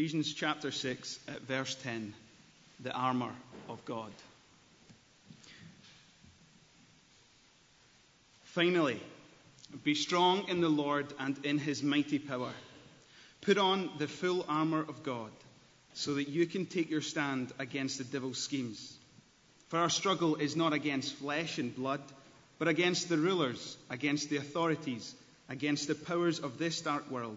Ephesians chapter 6, at verse 10, the armour of God. Finally, be strong in the Lord and in his mighty power. Put on the full armour of God so that you can take your stand against the devil's schemes. For our struggle is not against flesh and blood, but against the rulers, against the authorities, against the powers of this dark world,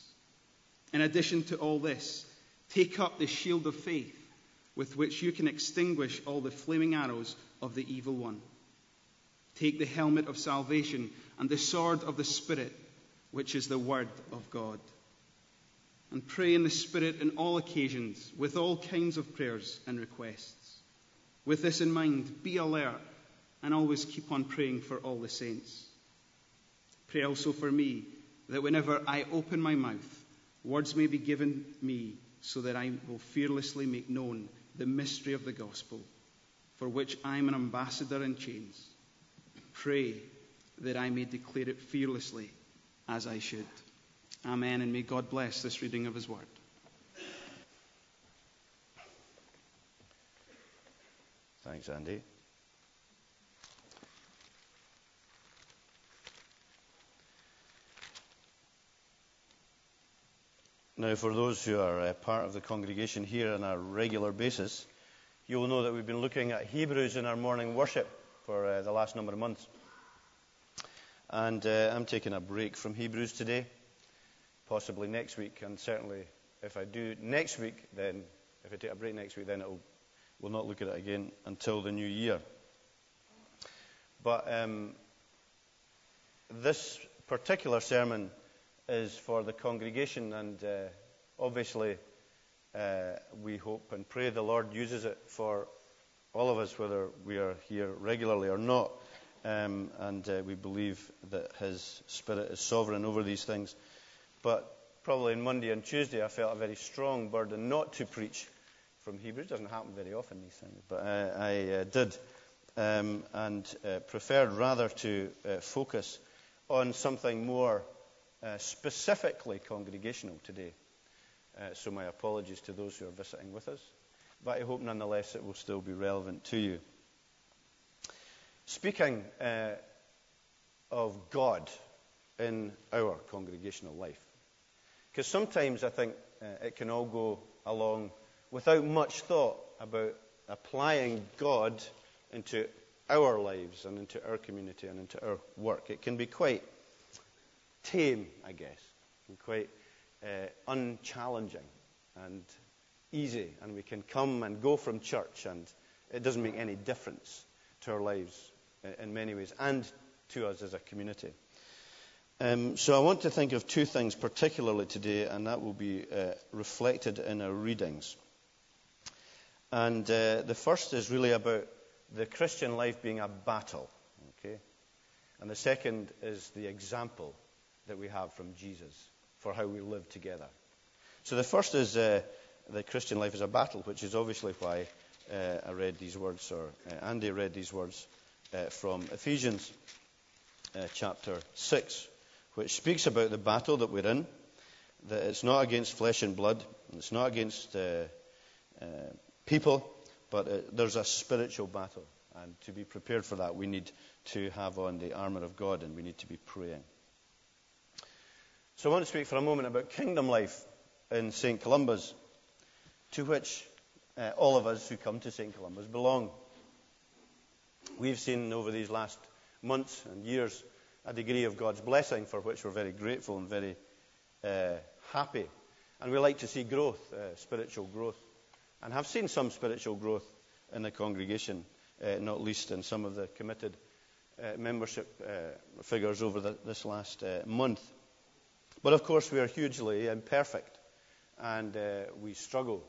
In addition to all this, take up the shield of faith with which you can extinguish all the flaming arrows of the evil one. Take the helmet of salvation and the sword of the Spirit, which is the word of God. And pray in the Spirit in all occasions with all kinds of prayers and requests. With this in mind, be alert and always keep on praying for all the saints. Pray also for me that whenever I open my mouth, words may be given me so that I will fearlessly make known the mystery of the gospel, for which I am an ambassador in chains. Pray that I may declare it fearlessly as I should. Amen. And may God bless this reading of his word. Thanks, Andy. Now, for those who are uh, part of the congregation here on a regular basis, you will know that we've been looking at Hebrews in our morning worship for uh, the last number of months. And uh, I'm taking a break from Hebrews today, possibly next week, and certainly if I do next week, then if I take a break next week, then We'll not look at it again until the new year. But um, this particular sermon is for the congregation, and uh, obviously, uh, we hope and pray the Lord uses it for all of us, whether we are here regularly or not. Um, and uh, we believe that His Spirit is sovereign over these things. But probably on Monday and Tuesday, I felt a very strong burden not to preach from Hebrews. Doesn't happen very often, these things, but I, I uh, did, um, and uh, preferred rather to uh, focus on something more uh, specifically congregational today. Uh, so my apologies to those who are visiting with us, but I hope nonetheless it will still be relevant to you. Speaking uh, of God in our congregational life, because sometimes I think it can all go along without much thought about applying God into our lives and into our community and into our work. It can be quite tame, I guess, and quite uh, unchallenging and easy. And we can come and go from church, and it doesn't make any difference to our lives in many ways and to us as a community. Um, so I want to think of two things particularly today, and that will be uh, reflected in our readings. And uh, the first is really about the Christian life being a battle. Okay? And the second is the example that we have from Jesus for how we live together. So the first is uh, the Christian life is a battle, which is obviously why uh, I read these words, or uh, Andy read these words uh, from Ephesians uh, chapter 6, which speaks about the battle that we're in, that it's not against flesh and blood, and it's not against people, but uh, there's a spiritual battle. And to be prepared for that, we need to have on the armour of God and we need to be praying. So I want to speak for a moment about kingdom life in St. Columba's, to which uh, all of us who come to St. Columba's belong. We've seen over these last months and years a degree of God's blessing for which we're very grateful and very uh, happy. And we like to see growth, uh, spiritual growth and have seen some spiritual growth in the congregation, uh, not least in some of the committed uh, membership uh, figures over the, this last month. But of course, we are hugely imperfect and uh, we struggle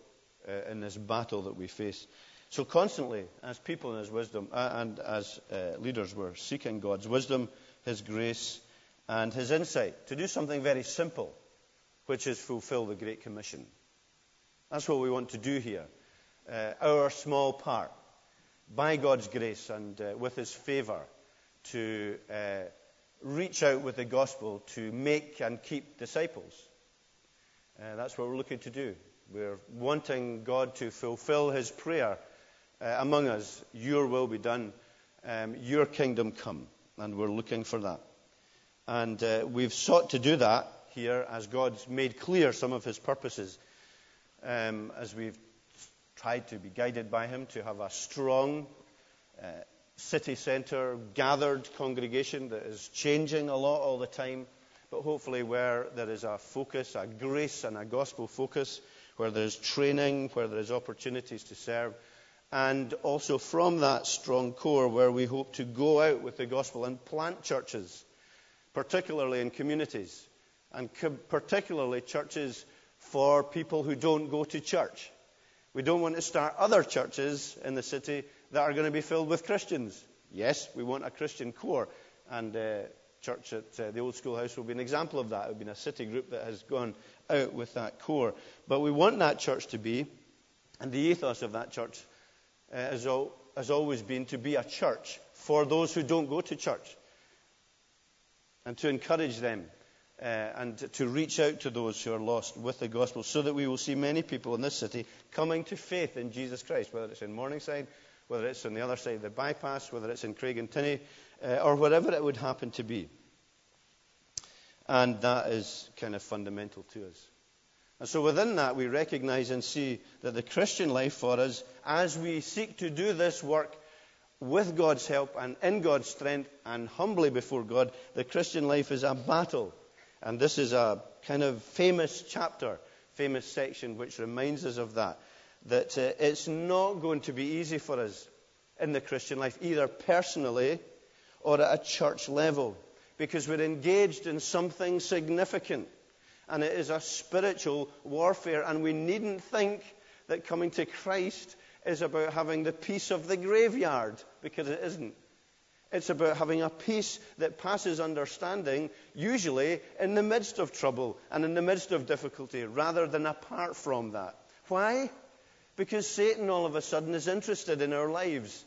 uh, in this battle that we face. So, constantly, as people in His wisdom uh, and as uh, leaders, we're seeking God's wisdom, His grace, and His insight to do something very simple, which is fulfill the Great Commission. That's what we want to do here. Uh, our small part, by God's grace and uh, with His favour, to reach out with the gospel to make and keep disciples. Uh, that's what we're looking to do. We're wanting God to fulfill His prayer uh, among us. Your will be done, um, your kingdom come. And we're looking for that. And uh, we've sought to do that here as God's made clear some of His purposes. Um, as we've tried to be guided by Him to have a strong, uh, city centre, gathered congregation that is changing a lot all the time, but hopefully where there is a focus, a grace and a gospel focus, where there is training, where there is opportunities to serve, and also from that strong core where we hope to go out with the gospel and plant churches, particularly in communities, and particularly churches for people who don't go to church. We don't want to start other churches in the city that are going to be filled with Christians. Yes, we want a Christian core, and uh, church at uh, the Old Schoolhouse will be an example of that. It will be a city group that has gone out with that core. But we want that church to be, and the ethos of that church uh, has, al- has always been to be a church for those who don't go to church, and to encourage them uh, and to reach out to those who are lost with the gospel so that we will see many people in this city coming to faith in Jesus Christ, whether it's in Morningside whether it's on the other side of the bypass, whether it's in craig Craigentinny, uh, or whatever it would happen to be. And that is kind of fundamental to us. And so within that, we recognize and see that the Christian life for us, as we seek to do this work with God's help and in God's strength and humbly before God, the Christian life is a battle. And this is a kind of famous chapter, famous section, which reminds us of that that uh, it's not going to be easy for us in the Christian life, either personally or at a church level, because we're engaged in something significant. And it is a spiritual warfare, and we needn't think that coming to Christ is about having the peace of the graveyard, because it isn't. It's about having a peace that passes understanding, usually in the midst of trouble and in the midst of difficulty, rather than apart from that. Why? Because Satan all of a sudden is interested in our lives.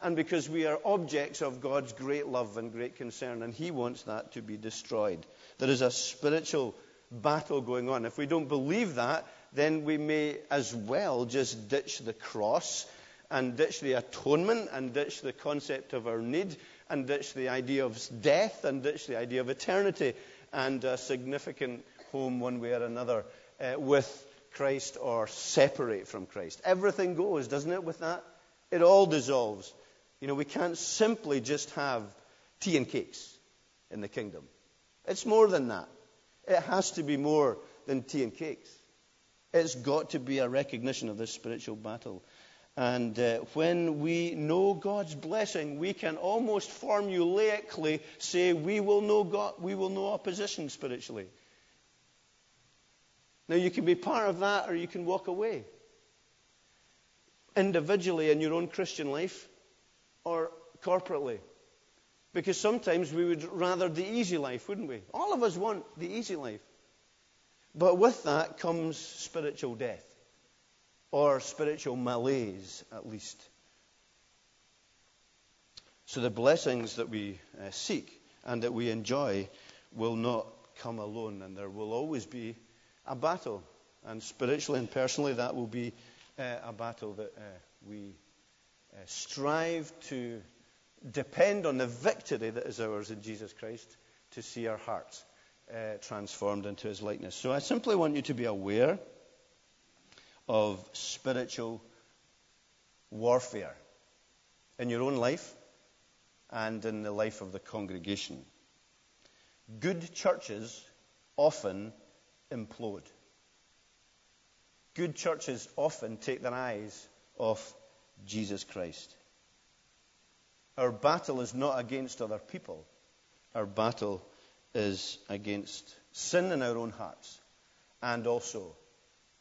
And because we are objects of God's great love and great concern, and He wants that to be destroyed. There is a spiritual battle going on. If we don't believe that, then we may as well just ditch the cross and ditch the atonement and ditch the concept of our need and ditch the idea of death and ditch the idea of eternity and a significant home one way or another uh, with Christ or separate from Christ. Everything goes, doesn't it, with that? It all dissolves. You know, we can't simply just have tea and cakes in the kingdom. It's more than that. It has to be more than tea and cakes. It's got to be a recognition of this spiritual battle. And uh, when we know God's blessing, we can almost formulaically say we will know God, we will know opposition spiritually. Now, you can be part of that or you can walk away. Individually in your own Christian life or corporately. Because sometimes we would rather the easy life, wouldn't we? All of us want the easy life. But with that comes spiritual death, or spiritual malaise, at least. So the blessings that we uh, seek and that we enjoy will not come alone, and there will always be a battle. And spiritually and personally, that will be uh, a battle that uh, we uh, strive to depend on the victory that is ours in Jesus Christ to see our hearts uh, transformed into his likeness. So I simply want you to be aware of spiritual warfare in your own life and in the life of the congregation. Good churches often implode. Good churches often take their eyes off Jesus Christ. Our battle is not against other people. Our battle is against sin in our own hearts and also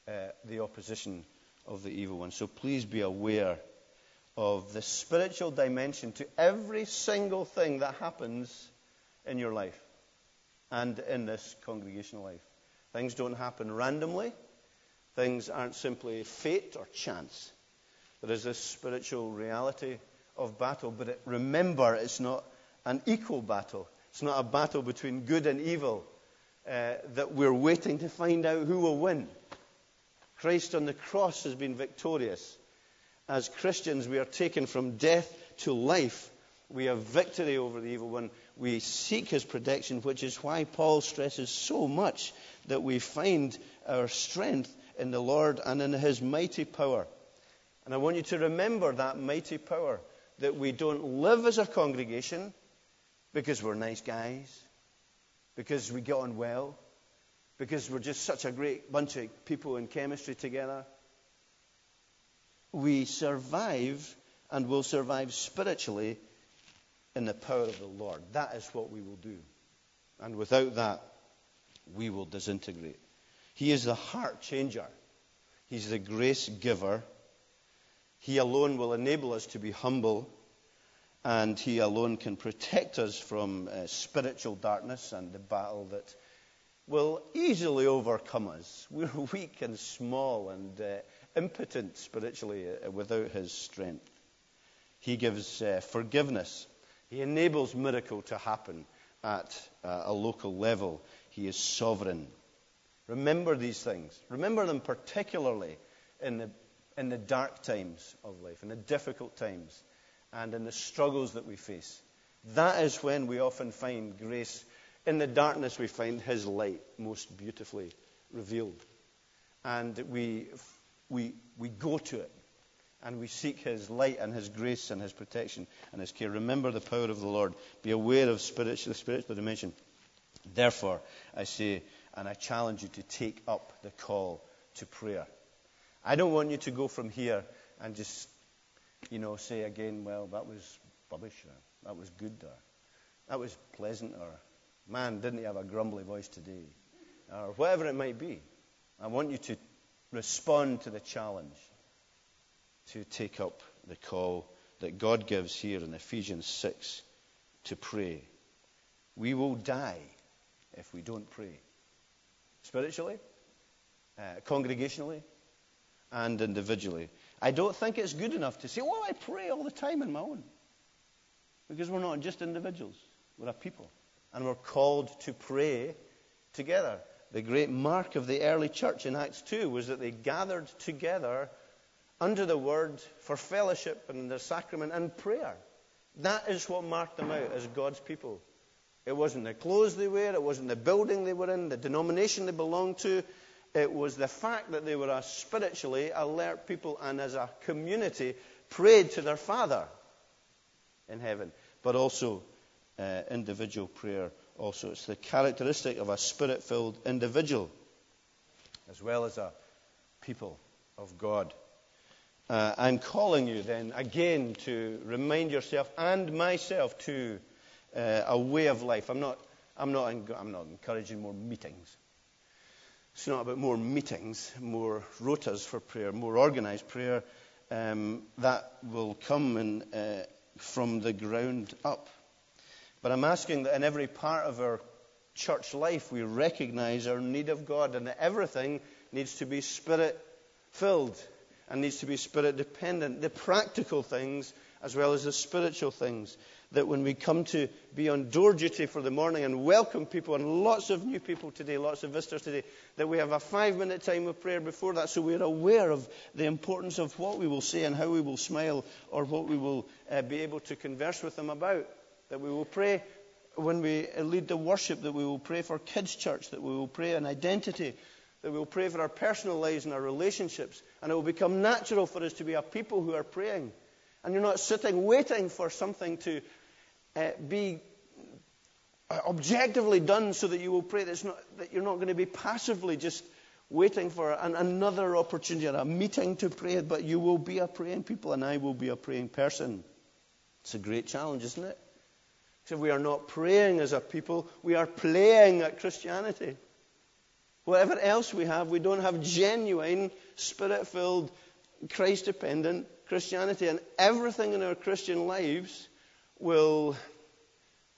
uh, the opposition of the evil one. So please be aware of the spiritual dimension to every single thing that happens in your life and in this congregational life. Things don't happen randomly. Things aren't simply fate or chance. There is this spiritual reality of battle, but it, remember, it's not an equal battle. It's not a battle between good and evil uh, that we're waiting to find out who will win. Christ on the cross has been victorious. As Christians, we are taken from death to life. We have victory over the evil one. We seek his protection, which is why Paul stresses so much that we find our strength in the Lord and in his mighty power. And I want you to remember that mighty power that we don't live as a congregation because we're nice guys, because we get on well, because we're just such a great bunch of people in chemistry together. We survive and will survive spiritually in the power of the Lord. That is what we will do. And without that, we will disintegrate. He is the heart changer. He's the grace giver. He alone will enable us to be humble, and He alone can protect us from uh, spiritual darkness and the battle that will easily overcome us. We're weak and small and uh, impotent spiritually uh, without His strength. He gives uh, forgiveness. He enables miracle to happen at uh, a local level. He is sovereign. Remember these things. Remember them particularly in the in the dark times of life, in the difficult times, and in the struggles that we face. That is when we often find grace. In the darkness, we find His light most beautifully revealed. And we, we, we go to it and we seek His light and His grace and His protection and His care. Remember the power of the Lord. Be aware of the spiritual dimension. Therefore, I say, and I challenge you to take up the call to prayer. I don't want you to go from here and just, you know, say again, well, that was rubbish, or that was good, or that was pleasant, or man, didn't he have a grumbly voice today, or whatever it might be. I want you to respond to the challenge to take up the call that God gives here in Ephesians 6 to pray. We will die if we don't pray. Spiritually, uh, congregationally, and individually. I don't think it's good enough to say, well, I pray all the time in my own. Because we're not just individuals, we're a people. And we're called to pray together. The great mark of the early church in Acts 2 was that they gathered together under the word for fellowship and the sacrament and prayer. That is what marked them out as God's people. It wasn't the clothes they wear, it wasn't the building they were in, the denomination they belonged to. It was the fact that they were a spiritually alert people and as a community prayed to their Father in heaven. But also uh, individual prayer also. It's the characteristic of a spirit filled individual as well as a people of God. Uh, I'm calling you then again to remind yourself and myself to uh, a way of life. I'm not, I'm, not, I'm not encouraging more meetings. It's not about more meetings, more rotas for prayer, more organized prayer. Um, that will come in, uh, from the ground up. But I'm asking that in every part of our church life we recognize our need of God and that everything needs to be spirit filled and needs to be spirit dependent. The practical things as well as the spiritual things that when we come to be on door duty for the morning and welcome people, and lots of new people today, lots of visitors today, that we have a five minute time of prayer before that so we're aware of the importance of what we will say and how we will smile or what we will uh, be able to converse with them about. That we will pray when we lead the worship, that we will pray for kids' church, that we will pray an identity, that we will pray for our personal lives and our relationships, and it will become natural for us to be a people who are praying. And you're not sitting waiting for something to uh, be uh, objectively done so that you will pray. That, not, that you're not going to be passively just waiting for an, another opportunity or a meeting to pray, but you will be a praying people, and I will be a praying person. It's a great challenge, isn't it? If we are not praying as a people, we are playing at Christianity. Whatever else we have, we don't have genuine, spirit filled, Christ dependent Christianity. And everything in our Christian lives will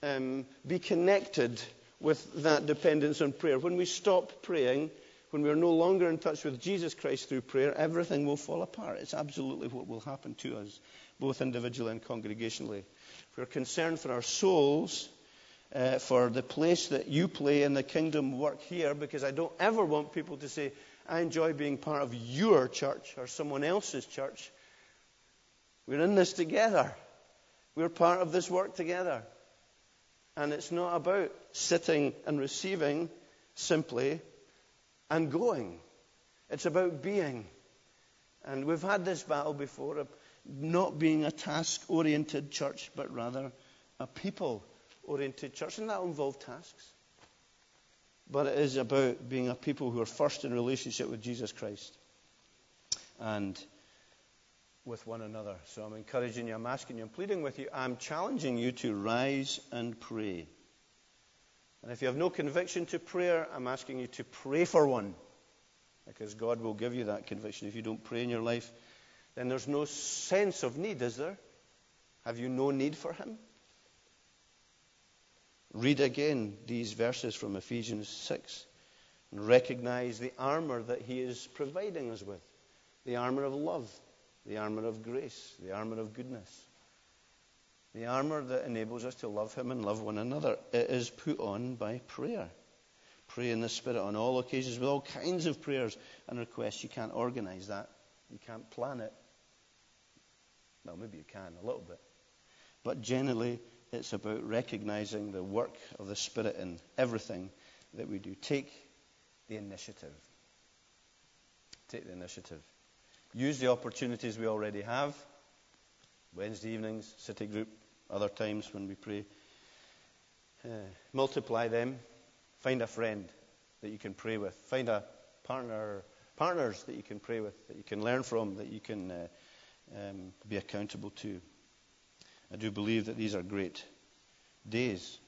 um, be connected with that dependence on prayer. When we stop praying, when we are no longer in touch with Jesus Christ through prayer, everything will fall apart. It's absolutely what will happen to us, both individually and congregationally. If we're concerned for our souls, uh, for the place that you play in the kingdom work here, because I don't ever want people to say, I enjoy being part of your church or someone else's church. We're in this together. We're part of this work together. And it's not about sitting and receiving simply and going. It's about being. And we've had this battle before of not being a task oriented church, but rather a people oriented church. And that will involve tasks. But it is about being a people who are first in relationship with Jesus Christ and with one another. So I'm encouraging you, I'm asking you, I'm pleading with you, I'm challenging you to rise and pray. And if you have no conviction to prayer, I'm asking you to pray for one. Because God will give you that conviction. If you don't pray in your life, then there's no sense of need, is there? Have you no need for Him? Read again these verses from Ephesians 6 and recognize the armor that He is providing us with the armor of love, the armor of grace, the armor of goodness, the armor that enables us to love Him and love one another. It is put on by prayer. Pray in the Spirit on all occasions with all kinds of prayers and requests. You can't organize that, you can't plan it. Well, maybe you can a little bit. But generally, it's about recognizing the work of the Spirit in everything that we do. Take the initiative. Take the initiative. Use the opportunities we already have. Wednesday evenings, city group, other times when we pray. Uh, multiply them. Find a friend that you can pray with. Find a partner, partners that you can pray with, that you can learn from, that you can uh, um, be accountable to. I do believe that these are great days,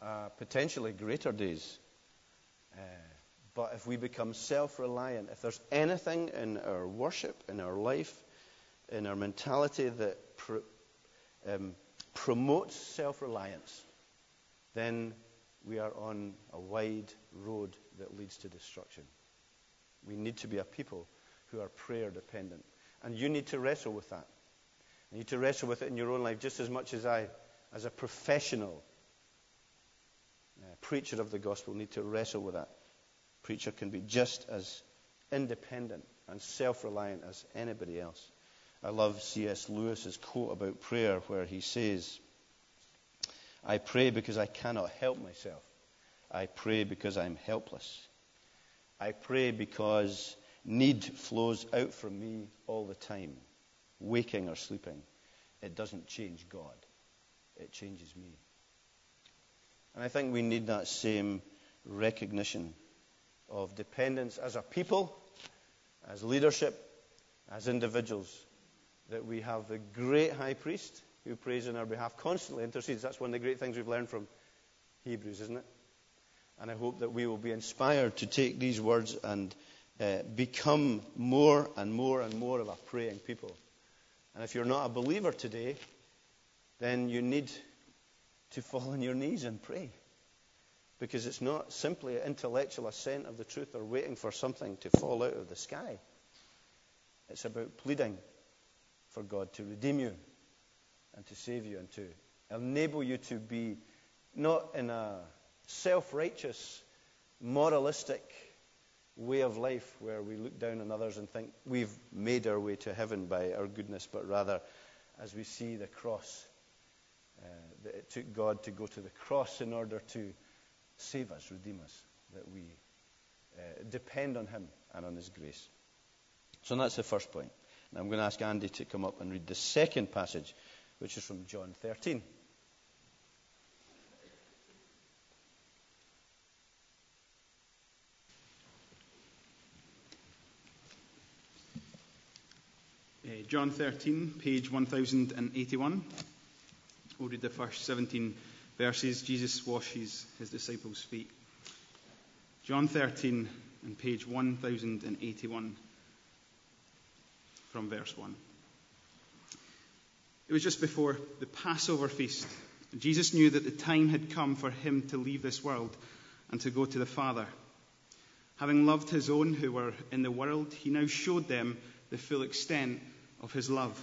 uh, potentially greater days. But if we become self reliant, if there's anything in our worship, in our life, in our mentality that um, promotes self reliance, then we are on a wide road that leads to destruction. We need to be a people who are prayer dependent. And you need to wrestle with that. You need to wrestle with it in your own life just as much as I, as a professional uh, preacher of the gospel, need to wrestle with that. Preacher can be just as independent and self reliant as anybody else. I love C.S. Lewis's quote about prayer where he says, I pray because I cannot help myself. I pray because I'm helpless. I pray because need flows out from me all the time waking or sleeping, it doesn't change God. It changes me. And I think we need that same recognition of dependence as a people, as leadership, as individuals, that we have the great high priest who prays on our behalf, constantly intercedes. That's one of the great things we've learned from Hebrews, isn't it? And I hope that we will be inspired to take these words and uh, become more and more and more of a praying people. And if you're not a believer today, then you need to fall on your knees and pray. Because it's not simply an intellectual assent of the truth or waiting for something to fall out of the sky. It's about pleading for God to redeem you and to save you and to enable you to be not in a self righteous, moralistic, way of life where we look down on others and think we've made our way to heaven by our goodness, but rather as we see the cross, uh, that it took God to go to the cross in order to save us, redeem us, that we uh, depend on Him and on His grace. So that's the first point. Now I'm going to ask Andy to come up and read the second passage, which is from John 13. John 13, page 1081. We'll read the first 17 verses. Jesus washes his disciples' feet. John 13 and page 1081 from verse 1. It was just before the Passover feast. Jesus knew that the time had come for him to leave this world and to go to the Father. Having loved his own who were in the world, he now showed them the full extent of his love.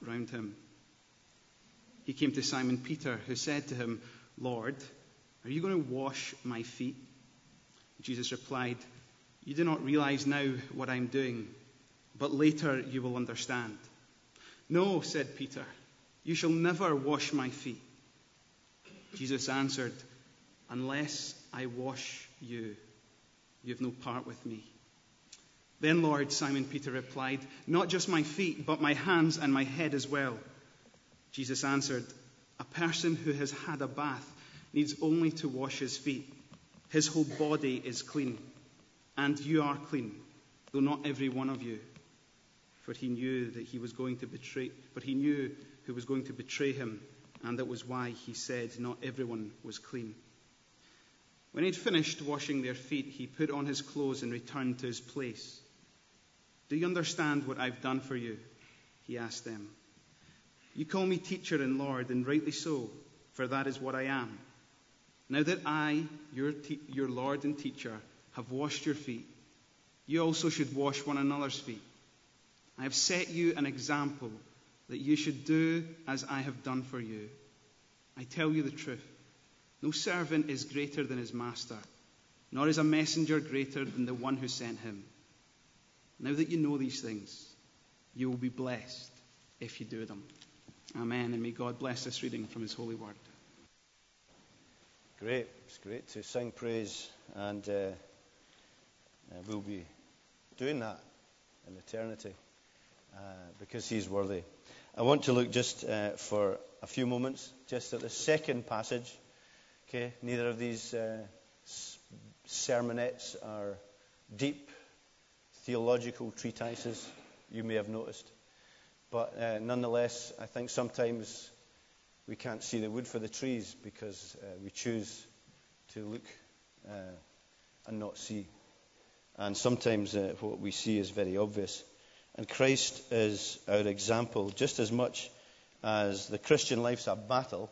wrapped round him. He came to Simon Peter, who said to him, Lord, are you going to wash my feet? Jesus replied, You do not realize now what I'm doing, but later you will understand. No, said Peter, you shall never wash my feet. Jesus answered, Unless I wash you, you have no part with me. Then, Lord, Simon Peter replied, Not just my feet, but my hands and my head as well. Jesus answered, A person who has had a bath needs only to wash his feet. His whole body is clean. And you are clean, though not every one of you. For he knew that he was going to betray, but he knew who was going to betray him, and that was why he said not everyone was clean. When he had finished washing their feet, he put on his clothes and returned to his place. Do you understand what I've done for you? He asked them. You call me teacher and Lord, and rightly so, for that is what I am. Now that I, your, te- your Lord and teacher, have washed your feet, you also should wash one another's feet. I have set you an example that you should do as I have done for you. I tell you the truth. No servant is greater than his master, nor is a messenger greater than the one who sent him. Now that you know these things, you will be blessed if you do them. Amen. And may God bless this reading from his holy word. Great. It's great to sing praise, and uh, uh, we'll be doing that in eternity uh, because he's worthy. I want to look just uh, for a few moments just at the second passage. Okay, neither of these uh, sermonettes are deep theological treatises, you may have noticed. But uh, nonetheless, I think sometimes we can't see the wood for the trees because uh, we choose to look uh, and not see. And sometimes uh, what we see is very obvious. And Christ is our example just as much as the Christian life's a battle.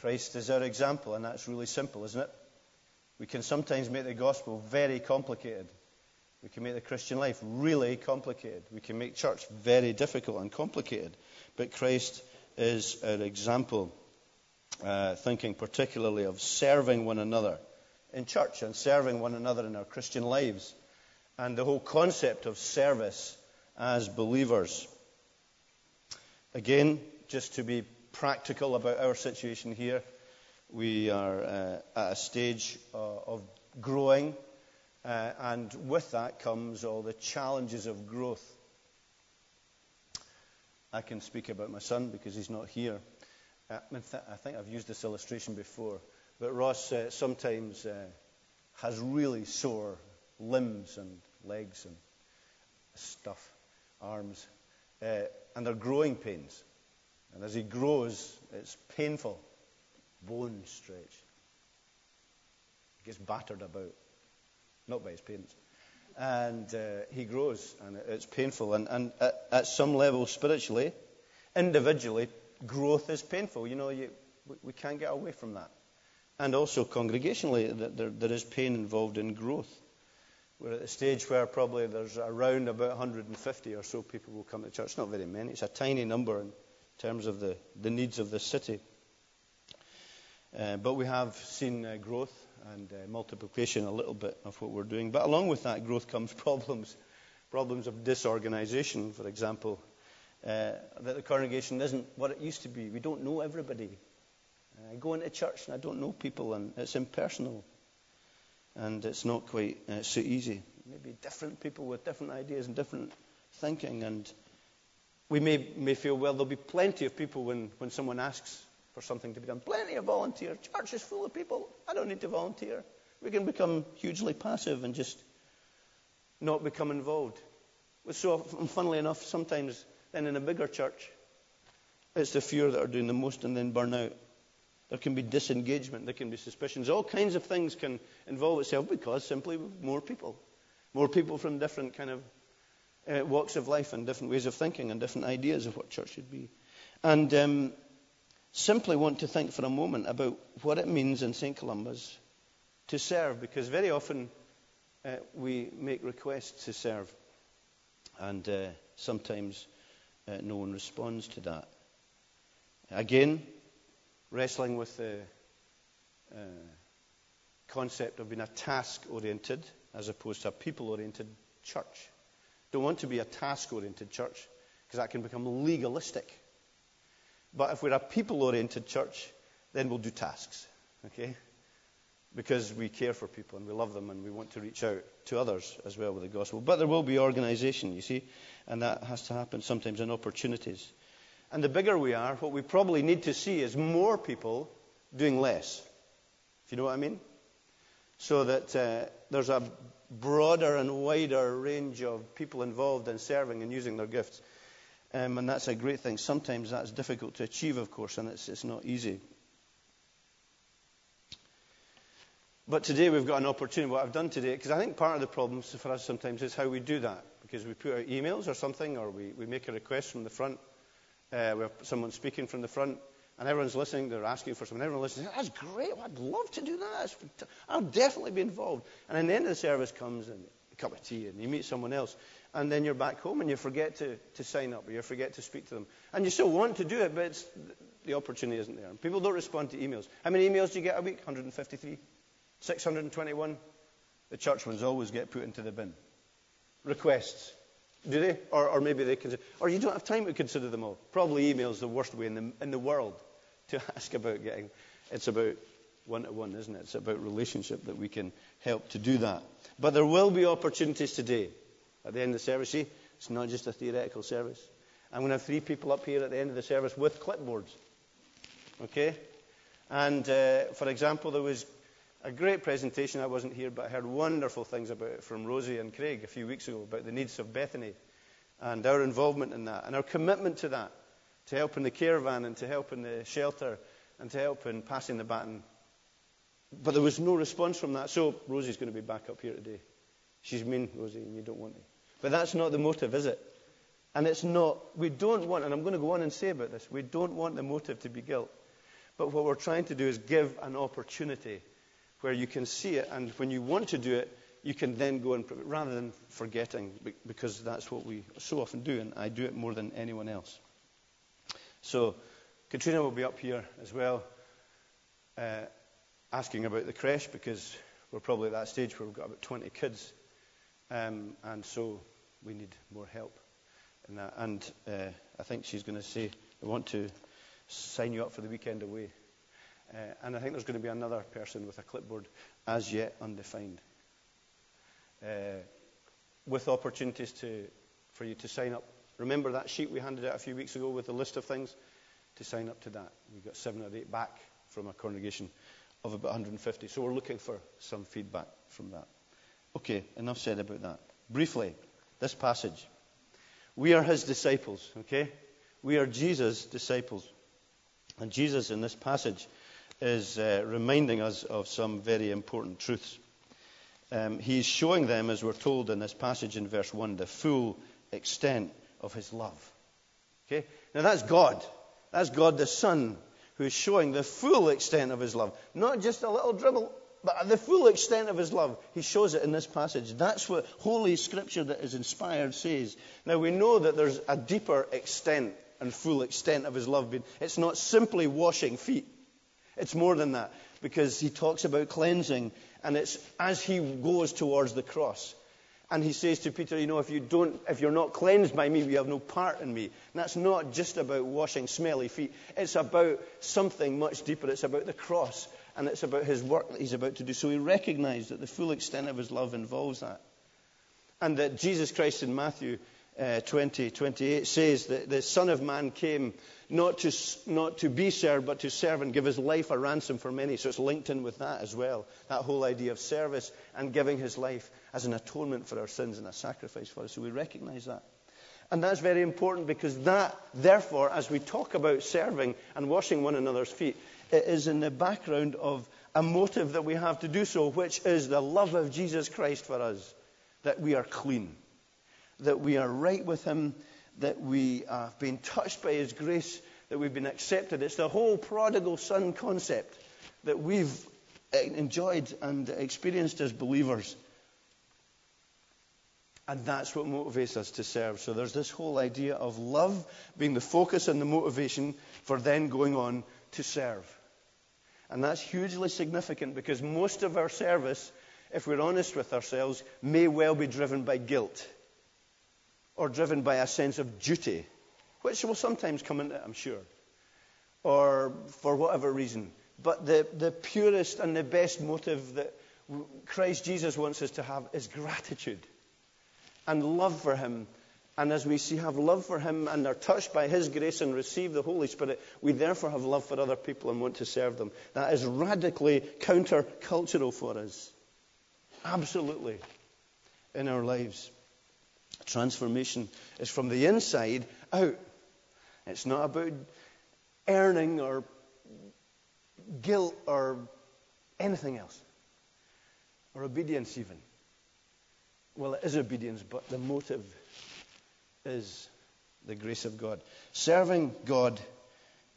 Christ is our example, and that's really simple, isn't it? We can sometimes make the gospel very complicated. We can make the Christian life really complicated. We can make church very difficult and complicated. But Christ is our example, uh, thinking particularly of serving one another in church and serving one another in our Christian lives. And the whole concept of service as believers. Again, just to be practical about our situation here, we are uh, at a stage uh, of growing, uh, and with that comes all the challenges of growth. I can speak about my son because he's not here. Uh, I think I've used this illustration before, but Ross uh, sometimes uh, has really sore limbs and legs and stuff arms, uh, and they're growing pains. And as he grows, it's painful. Bones stretch. He gets battered about, not by his parents. And uh, he grows, and it's painful. And, and at, at, some level, spiritually, individually, growth is painful. You know, you, we, can't get away from that. And also, congregationally, there, there is pain involved in growth. We're at the stage where probably there's around about 150 or so people will come to church. Not very many. It's a tiny number in terms of the, the needs of the city. Uh, but we have seen uh, growth and uh, multiplication a little bit of what we're doing. But along with that growth comes problems, problems of disorganization, for example. That the congregation isn't what it used to be. We don't know everybody. I go into church and I don't know people, and it's impersonal. and it's not quite uh, so easy. Maybe different people with different ideas and different thinking, and we may, may feel, well, there'll be plenty of people when, when someone asks for something to be done. Plenty of volunteers. Church is full of people. I don't need to volunteer. We can become hugely passive and just not become involved. So, funnily enough, sometimes then in a bigger church, it's the few that are doing the most and then burn out. There can be disengagement, there can be suspicions. All kinds of things can involve itself because simply more people. More people from different kind of uh, walks of life and different ways of thinking and different ideas of what church should be. And um, simply want to think for a moment about what it means in St. Columba's to serve, because very often uh, we make requests to serve, and uh, sometimes uh, no one responds to that. Again, wrestling with the uh, concept of being a task oriented as opposed to a people oriented church. Don't want to be a task oriented church because that can become legalistic. But if we're a people oriented church, then we'll do tasks. Okay? Because we care for people and we love them and we want to reach out to others as well with the gospel. But there will be organization, you see, and that has to happen sometimes in opportunities. And the bigger we are, what we probably need to see is more people doing less. If you know what I mean? So that uh, there's a broader and wider range of people involved in serving and using their gifts. Um, and that's a great thing. Sometimes that's difficult to achieve, of course, and it's, it's not easy. But today we've got an opportunity. What I've done today, because I think part of the problem for us sometimes is how we do that. Because we put out emails or something, or we, we make a request from the front, uh, we have someone speaking from the front, and everyone's listening, they're asking for something, everyone listens, that's great, I'd love to do that, I'll definitely be involved. And then the end of the service comes, and a cup of tea, and you meet someone else, and then you're back home, and you forget to, to sign up, or you forget to speak to them. And you still want to do it, but the opportunity isn't there. People don't respond to emails. How many emails do you get a week? 153? 621? The church ones always get put into the bin. Requests. Do they? Or, or maybe they consider, or you don't have time to consider them all. Probably email's the worst way in the, in the world to ask about getting. It's about one to one, isn't it? It's about relationship that we can help to do that. But there will be opportunities today at the end of the service. See, it's not just a theoretical service. I'm going to have three people up here at the end of the service with clipboards. Okay? And uh, for example, there was a great presentation. I wasn't here, but I heard wonderful things about it from Rosie and Craig a few weeks ago about the needs of Bethany and our involvement in that and our commitment to that, to help in the caravan and to help in the shelter and to help in passing the baton. But there was no response from that. So Rosie's going to be back up here today. She's mean, Rosie, and you don't want to. But that's not the motive, is it? And it's not, we don't want, and I'm going to go on and say about this, we don't want the motive to be guilt. But what we're trying to do is give an opportunity where you can see it, and when you want to do it, you can then go and rather than forgetting, because that's what we so often do, and I do it more than anyone else. So, Katrina will be up here as well, uh, asking about the creche, because we're probably at that stage where we've got about 20 kids, um, and so we need more help in that. And uh, I think she's going to say, I want to sign you up for the weekend away. Uh, and I think there's going to be another person with a clipboard as yet undefined. Uh, with opportunities to, for you to sign up. Remember that sheet we handed out a few weeks ago with the list of things? To sign up to that. We got seven or eight back from a congregation of about 150. So we're looking for some feedback from that. Okay, enough said about that. Briefly, this passage. We are his disciples, okay? We are Jesus' disciples. And Jesus, in this passage, is uh, reminding us of some very important truths. Um, he's showing them, as we're told in this passage in verse 1, the full extent of his love. Okay? Now that's God. That's God the Son who's showing the full extent of his love. Not just a little dribble, but the full extent of his love. He shows it in this passage. That's what Holy Scripture that is inspired says. Now we know that there's a deeper extent and full extent of his love. It's not simply washing feet. It's more than that because he talks about cleansing and it's as he goes towards the cross. And he says to Peter, you know, if you don't, if you're not cleansed by me, you have no part in me. And that's not just about washing smelly feet. It's about something much deeper. It's about the cross and it's about his work that he's about to do. So we recognize that the full extent of his love involves that. And that Jesus Christ in Matthew uh, 20, 28 says that the Son of Man came not to, not to be served, but to serve and give his life a ransom for many. So it's linked in with that as well. That whole idea of service and giving his life as an atonement for our sins and a sacrifice for us. So we recognize that. And that's very important because that, therefore, as we talk about serving and washing one another's feet, it is in the background of a motive that we have to do so, which is the love of Jesus Christ for us, that we are clean, that we are right with Him, that we have been touched by His grace, that we've been accepted. It's the whole prodigal son concept that we've enjoyed and experienced as believers. And that's what motivates us to serve. So there's this whole idea of love being the focus and the motivation for then going on to serve. And that's hugely significant because most of our service, if we're honest with ourselves, may well be driven by guilt or driven by a sense of duty, which will sometimes come into it, I'm sure, or for whatever reason. But the, the purest and the best motive that Christ Jesus wants us to have is gratitude and love for Him. And as we see, have love for Him and are touched by His grace and receive the Holy Spirit, we therefore have love for other people and want to serve them. That is radically counter-cultural for us. Absolutely. In our lives. Transformation is from the inside out. It's not about earning or guilt or anything else. Or obedience, even. Well, it is obedience, but the motive is the grace of God. Serving God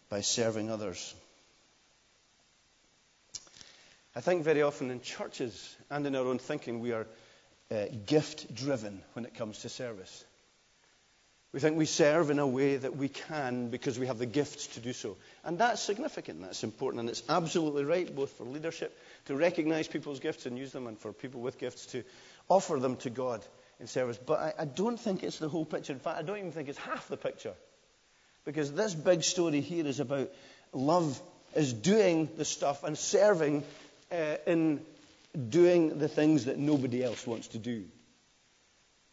by serving others. I think very often in churches and in our own thinking, we are uh, gift driven when it comes to service. We think we serve in a way that we can because we have the gifts to do so. And that's significant, that's important, and it's absolutely right, both for leadership to recognize people's gifts and use them, and for people with gifts to offer them to God in service. But I, I don't think it's the whole picture. In fact, I don't even think it's half the picture. Because this big story here is about love is doing the stuff and serving uh, in doing the things that nobody else wants to do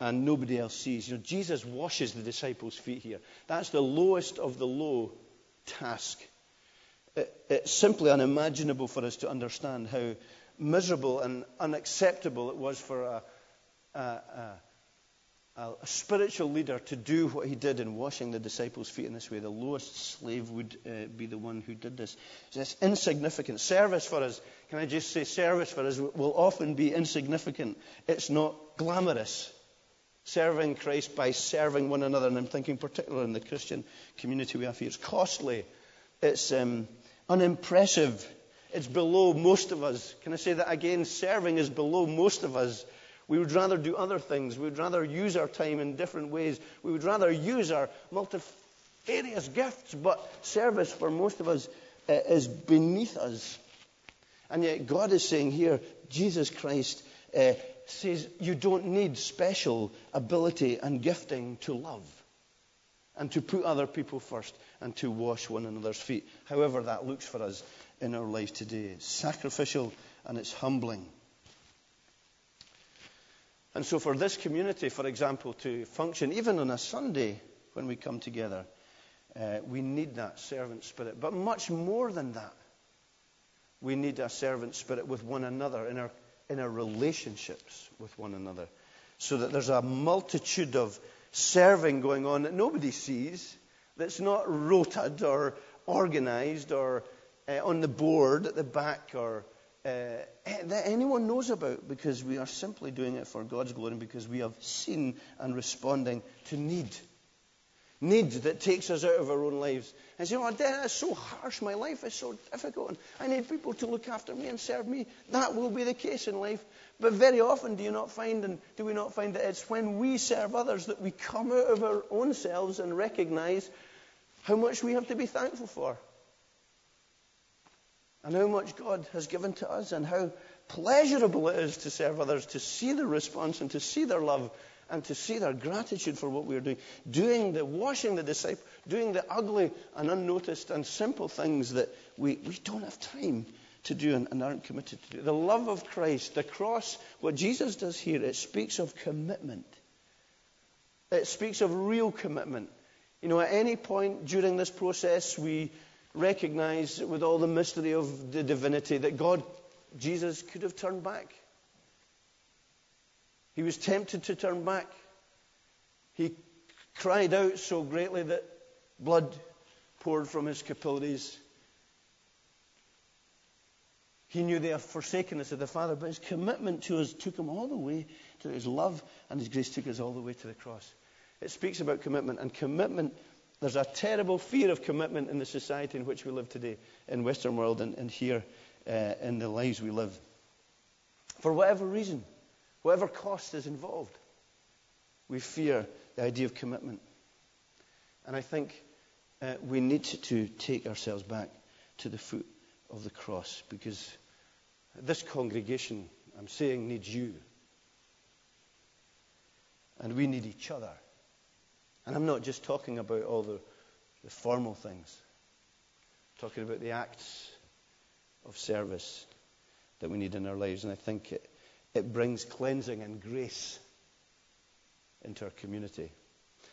and nobody else sees. You know, Jesus washes the disciples' feet here. That's the lowest of the low task. It, it's simply unimaginable for us to understand how miserable and unacceptable it was for a, a, a, spiritual leader to do what he did in washing the disciples' feet in this way. The lowest slave would uh, be the one who did this. So it's insignificant. Service for us, can I just say, service for us will often be insignificant. It's not glamorous. Serving Christ by serving one another, and I'm thinking particularly in the Christian community we have here. It's costly. It's um, unimpressive. It's below most of us. Can I say that again? Serving is below most of us. We would rather do other things. We would rather use our time in different ways. We would rather use our multifarious gifts, but service for most of us uh, is beneath us. And yet, God is saying here, Jesus Christ uh, says, you don't need special ability and gifting to love and to put other people first and to wash one another's feet. However, that looks for us in our life today. It's sacrificial and it's humbling. And so, for this community, for example, to function, even on a Sunday when we come together, uh, we need that servant spirit. But much more than that, we need a servant spirit with one another in our, in our relationships with one another. So that there's a multitude of serving going on that nobody sees, that's not rotated or organized or uh, on the board at the back or uh, that anyone knows about because we are simply doing it for God's glory because we have seen and responding to need. Need that takes us out of our own lives. And say, oh, dad, that's so harsh. My life is so difficult. And I need people to look after me and serve me. That will be the case in life. But very often, do you not find, and do we not find that it's when we serve others that we come out of our own selves and recognize how much we have to be thankful for? And how much God has given to us and how pleasurable it is to serve others, to see the response and to see their love and to see their gratitude for what we are doing. Doing the washing the disciple, doing the ugly and unnoticed and simple things that we, we don't have time to do and, and aren't committed to do. The love of Christ, the cross, what Jesus does here, it speaks of commitment. It speaks of real commitment. You know, at any point during this process, we recognize with all the mystery of the divinity that God, Jesus, could have turned back. He was tempted to turn back. He cried out so greatly that blood poured from his capillaries. He knew they have forsaken us of the Father, but his commitment to us took him all the way to his love, and his grace took us all the way to the cross. It speaks about commitment, and commitment, there's a terrible fear of commitment in the society in which we live today, in Western world and, and here uh, in the lives we live. For whatever reason, whatever cost is involved, we fear the idea of commitment. And I think uh, we need to take ourselves back to the foot of the cross because this congregation, I'm saying, needs you. And we need each other. And I'm not just talking about all the, the formal things, I'm talking about the acts of service that we need in our lives. And I think it, it brings cleansing and grace into our community.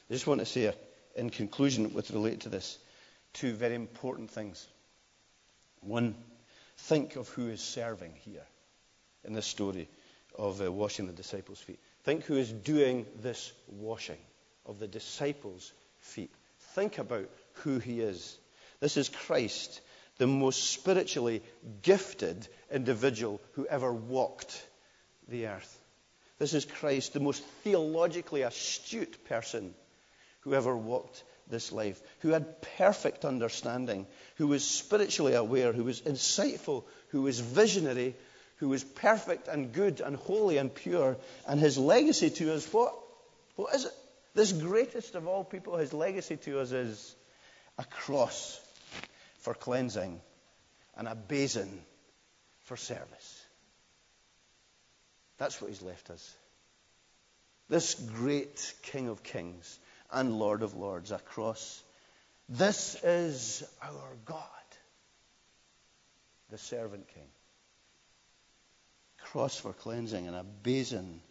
I just want to say, in conclusion, with relate to this, two very important things. One, Think of who is serving here in this story of uh, washing the disciples' feet. Think who is doing this washing of the disciples' feet. Think about who he is. This is Christ, the most spiritually gifted individual who ever walked the earth. This is Christ, the most theologically astute person who ever walked this life, who had perfect understanding, who was spiritually aware, who was insightful, who was visionary, who was perfect and good and holy and pure. And his legacy to us, what? What is it? This greatest of all people, his legacy to us is a cross for cleansing and a basin for service. That's what he's left us. This great King of Kings and Lord of Lords, a cross. This is our God, the servant king. Cross for cleansing and a basin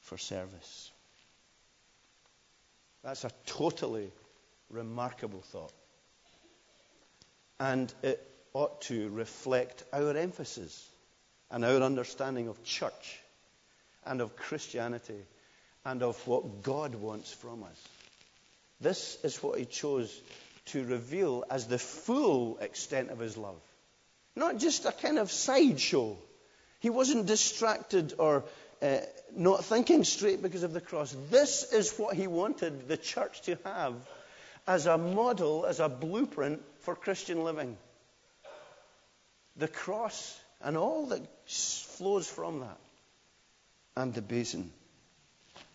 for service. That's a totally remarkable thought. And it ought to reflect our emphasis and our understanding of church and of Christianity and of what God wants from us. This is what he chose to reveal as the full extent of his love. Not just a kind of sideshow. He wasn't distracted or uh, not thinking straight because of the cross. This is what he wanted the church to have as a model, as a blueprint for Christian living. The cross and all that flows from that, and the basin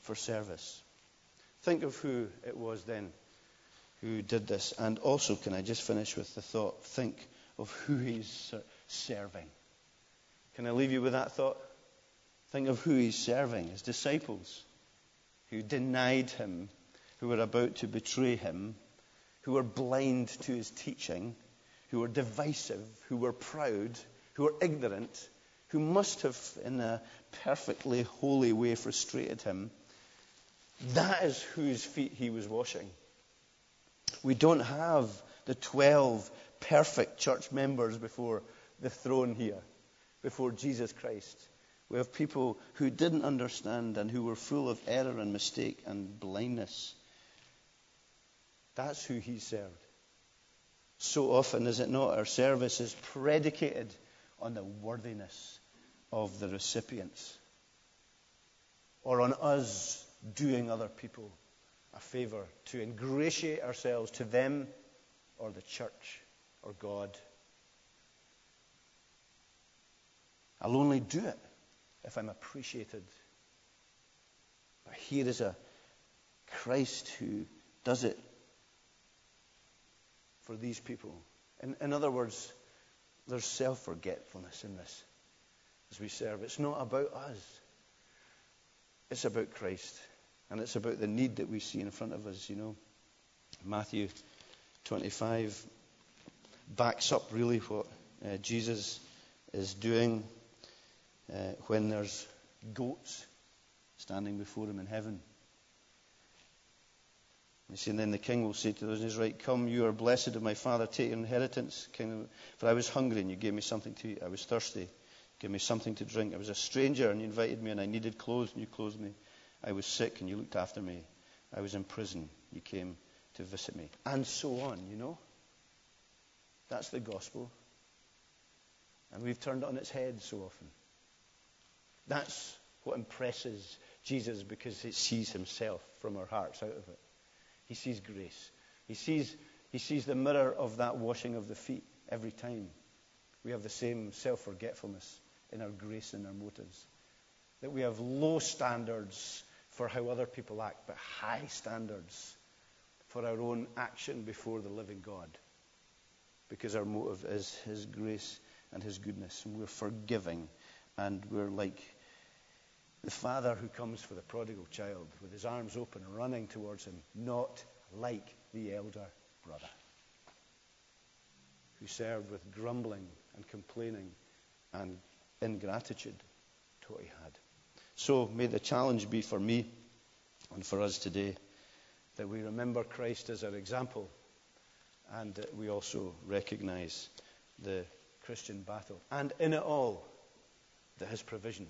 for service. Think of who it was then who did this. And also, can I just finish with the thought? Think of who he's serving. Can I leave you with that thought? Think of who he's serving his disciples who denied him, who were about to betray him, who were blind to his teaching, who were divisive, who were proud, who were ignorant, who must have, in a perfectly holy way, frustrated him. That is whose feet he was washing. We don't have the 12 perfect church members before the throne here, before Jesus Christ. We have people who didn't understand and who were full of error and mistake and blindness. That's who he served. So often, is it not, our service is predicated on the worthiness of the recipients or on us doing other people a favor to ingratiate ourselves to them or the church or God. I'll only do it if I'm appreciated. But here is a Christ who does it for these people. In, in other words, there's self forgetfulness in this as we serve. It's not about us, it's about Christ. And it's about the need that we see in front of us, you know. Matthew 25 backs up really what uh, Jesus is doing uh, when there's goats standing before him in heaven. You see, and then the king will say to those in his right, Come, you are blessed of my father, take your inheritance. Kingdom. For I was hungry, and you gave me something to eat. I was thirsty, you gave me something to drink. I was a stranger, and you invited me, and I needed clothes, and you clothed me. I was sick, and you looked after me. I was in prison, you came to visit me. And so on, you know? That's the gospel. And we've turned it on its head so often. That's what impresses Jesus because he sees himself from our hearts out of it. He sees grace. He sees, he sees the mirror of that washing of the feet every time. We have the same self forgetfulness in our grace and our motives. That we have low standards for how other people act, but high standards for our own action before the living God. Because our motive is His grace and His goodness. And we're forgiving. And we're like the father who comes for the prodigal child with his arms open and running towards him, not like the elder brother who served with grumbling and complaining and ingratitude to what he had. So may the challenge be for me and for us today that we remember Christ as our example and that we also recognize the Christian battle. And in it all, that his provision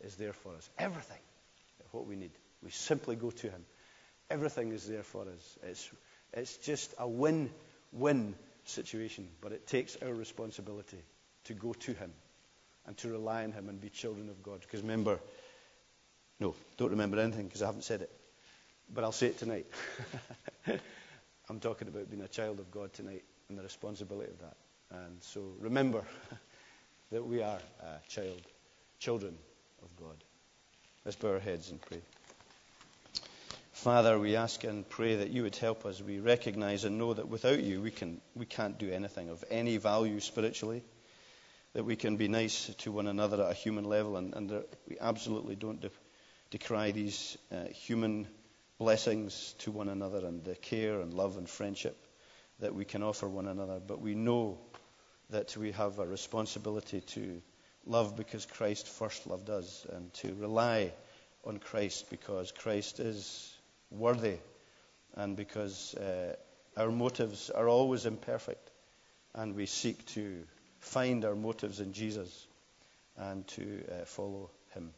is there for us. Everything, what we need. We simply go to Him. Everything is there for us. It's, it's just a win win situation, but it takes our responsibility to go to Him and to rely on Him and be children of God. Because remember, no, don't remember anything because I haven't said it. But I'll say it tonight. I'm talking about being a child of God tonight and the responsibility of that. And so remember that we are child, children of God. Let's bow our heads and pray. Father, we ask and pray that you would help us. We recognize and know that without you, we, can, we can't do anything of any value spiritually. That we can be nice to one another at a human level, and, and we absolutely don't de- decry these uh, human blessings to one another and the care and love and friendship that we can offer one another. But we know that we have a responsibility to love because Christ first loved us, and to rely on Christ because Christ is worthy, and because uh, our motives are always imperfect, and we seek to find our motives in Jesus and to uh, follow Him.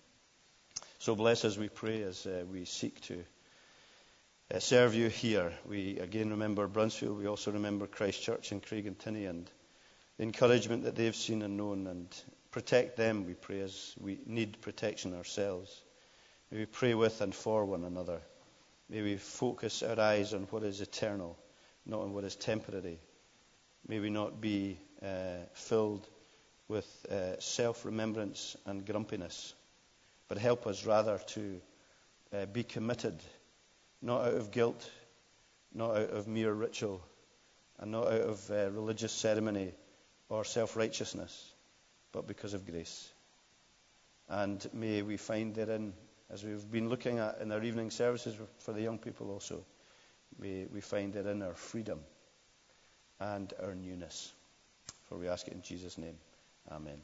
So bless us, we pray, as uh, we seek to uh, serve you here. We again remember Bruntsfield. We also remember Christ Church in Craigentiny and the encouragement that they've seen and known. And Protect them, we pray, as we need protection ourselves. May we pray with and for one another. May we focus our eyes on what is eternal, not on what is temporary. May we not be uh, filled with uh, self remembrance and grumpiness, but help us rather to uh, be committed, not out of guilt, not out of mere ritual, and not out of uh, religious ceremony or self righteousness but because of grace. And may we find therein, as we've been looking at in our evening services for the young people also, may we find therein our freedom and our newness. For we ask it in Jesus' name. Amen.